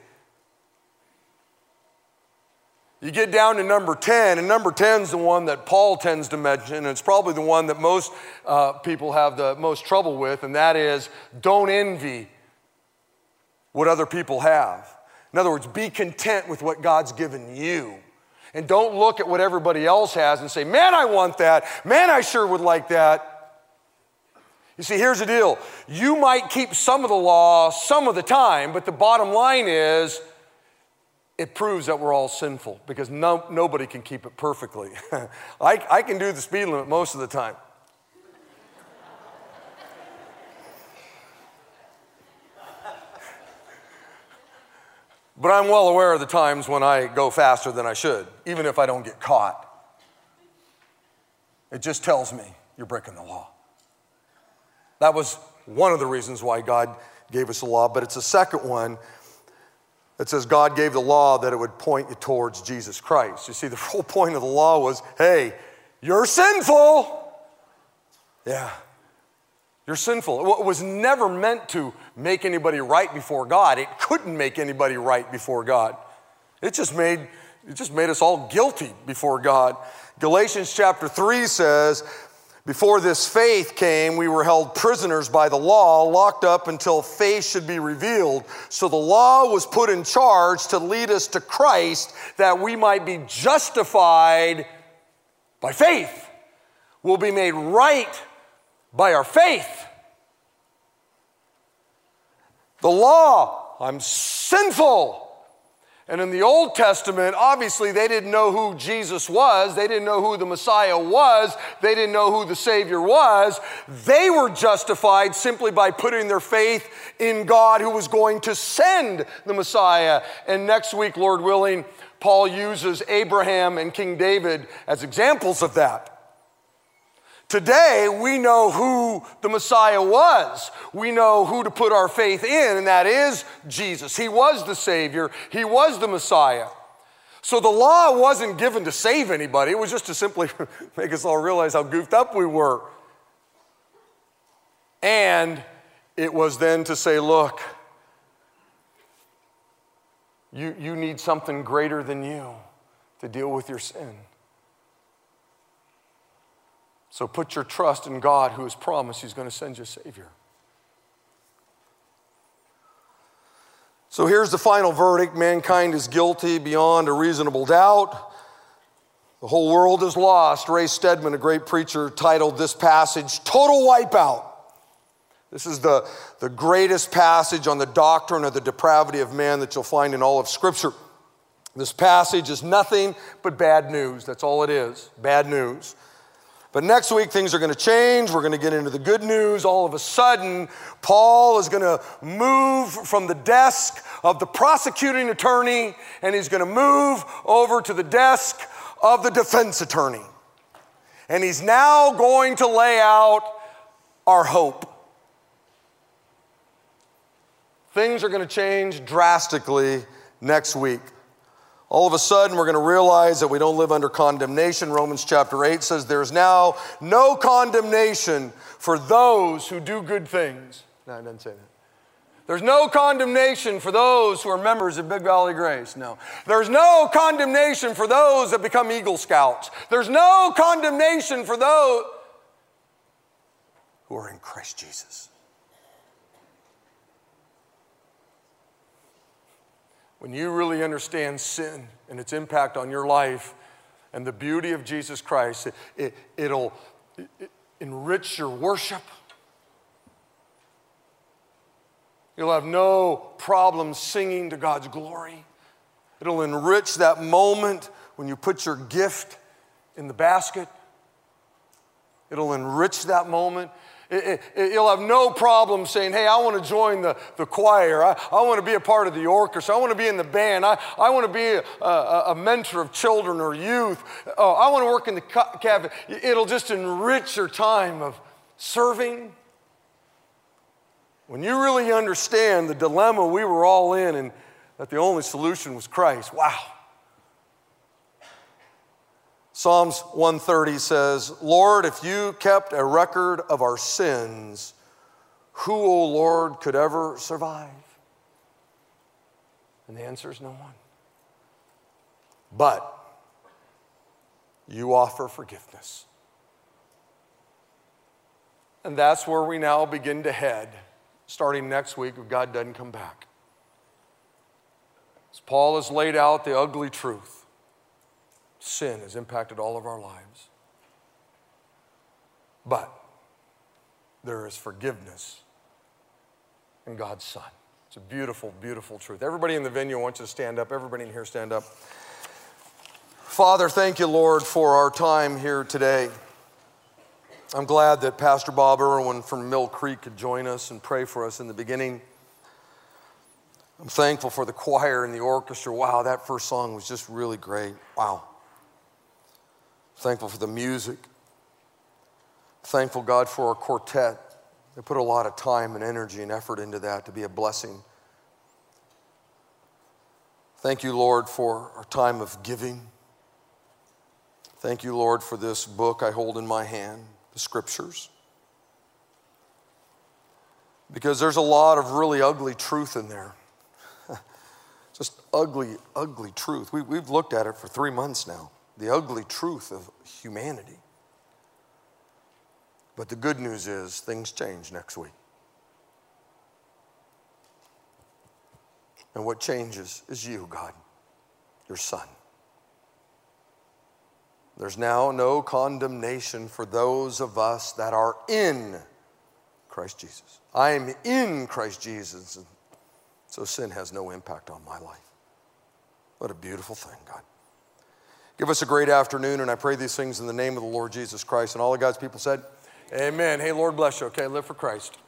You get down to number 10, and number 10 is the one that Paul tends to mention, and it's probably the one that most uh, people have the most trouble with, and that is don't envy what other people have. In other words, be content with what God's given you. And don't look at what everybody else has and say, man, I want that. Man, I sure would like that. You see, here's the deal you might keep some of the law some of the time, but the bottom line is, it proves that we're all sinful because no, nobody can keep it perfectly. I, I can do the speed limit most of the time. But I'm well aware of the times when I go faster than I should, even if I don't get caught. It just tells me you're breaking the law. That was one of the reasons why God gave us the law, but it's a second one it says God gave the law that it would point you towards Jesus Christ. You see, the whole point of the law was hey, you're sinful. Yeah, you're sinful. It was never meant to make anybody right before God. It couldn't make anybody right before God. It just made, it just made us all guilty before God. Galatians chapter 3 says, before this faith came, we were held prisoners by the law, locked up until faith should be revealed. So the law was put in charge to lead us to Christ that we might be justified by faith. We'll be made right by our faith. The law, I'm sinful. And in the Old Testament, obviously, they didn't know who Jesus was. They didn't know who the Messiah was. They didn't know who the Savior was. They were justified simply by putting their faith in God who was going to send the Messiah. And next week, Lord willing, Paul uses Abraham and King David as examples of that Today, we know who the Messiah was. We know who to put our faith in, and that is Jesus. He was the Savior, He was the Messiah. So the law wasn't given to save anybody, it was just to simply make us all realize how goofed up we were. And it was then to say, look, you, you need something greater than you to deal with your sin. So put your trust in God who has promised He's going to send you a Savior. So here's the final verdict mankind is guilty beyond a reasonable doubt. The whole world is lost. Ray Stedman, a great preacher, titled this passage Total Wipeout. This is the, the greatest passage on the doctrine of the depravity of man that you'll find in all of Scripture. This passage is nothing but bad news. That's all it is bad news. But next week, things are going to change. We're going to get into the good news. All of a sudden, Paul is going to move from the desk of the prosecuting attorney and he's going to move over to the desk of the defense attorney. And he's now going to lay out our hope. Things are going to change drastically next week. All of a sudden, we're going to realize that we don't live under condemnation. Romans chapter 8 says there's now no condemnation for those who do good things. No, it doesn't say that. There's no condemnation for those who are members of Big Valley Grace. No. There's no condemnation for those that become Eagle Scouts. There's no condemnation for those who are in Christ Jesus. When you really understand sin and its impact on your life and the beauty of Jesus Christ, it, will it, it, enrich your worship. You'll have no problem singing to God's glory. It'll enrich that moment when you put your gift in the basket. It'll enrich that moment. You'll have no problem saying, Hey, I want to join the, the choir. I, I want to be a part of the orchestra. I want to be in the band. I, I want to be a, a, a mentor of children or youth. Oh, I want to work in the cafe. It'll just enrich your time of serving. When you really understand the dilemma we were all in and that the only solution was Christ, wow. Psalms 130 says, Lord, if you kept a record of our sins, who, O oh Lord, could ever survive? And the answer is no one. But you offer forgiveness. And that's where we now begin to head, starting next week if God doesn't come back. As Paul has laid out the ugly truth sin has impacted all of our lives. But there is forgiveness in God's Son. It's a beautiful, beautiful truth. Everybody in the venue wants you to stand up. Everybody in here, stand up. Father, thank you, Lord, for our time here today. I'm glad that Pastor Bob Irwin from Mill Creek could join us and pray for us in the beginning. I'm thankful for the choir and the orchestra. Wow, that first song was just really great. Wow. Thankful for the music. Thankful, God, for our quartet. They put a lot of time and energy and effort into that to be a blessing. Thank you, Lord, for our time of giving. Thank you, Lord, for this book I hold in my hand, the scriptures. Because there's a lot of really ugly truth in there. Just ugly, ugly truth. We, we've looked at it for three months now the ugly truth of humanity. But the good news is things change next week. And what changes is you, God, your Son. There's now no condemnation for those of us that are in Christ Jesus. I am in Christ Jesus, and so sin has no impact on my life. What a beautiful thing, God. Give us a great afternoon, and I pray these things in the name of the Lord Jesus Christ. And all of God's people said, Amen. Hey, Lord bless you. Okay, live for Christ.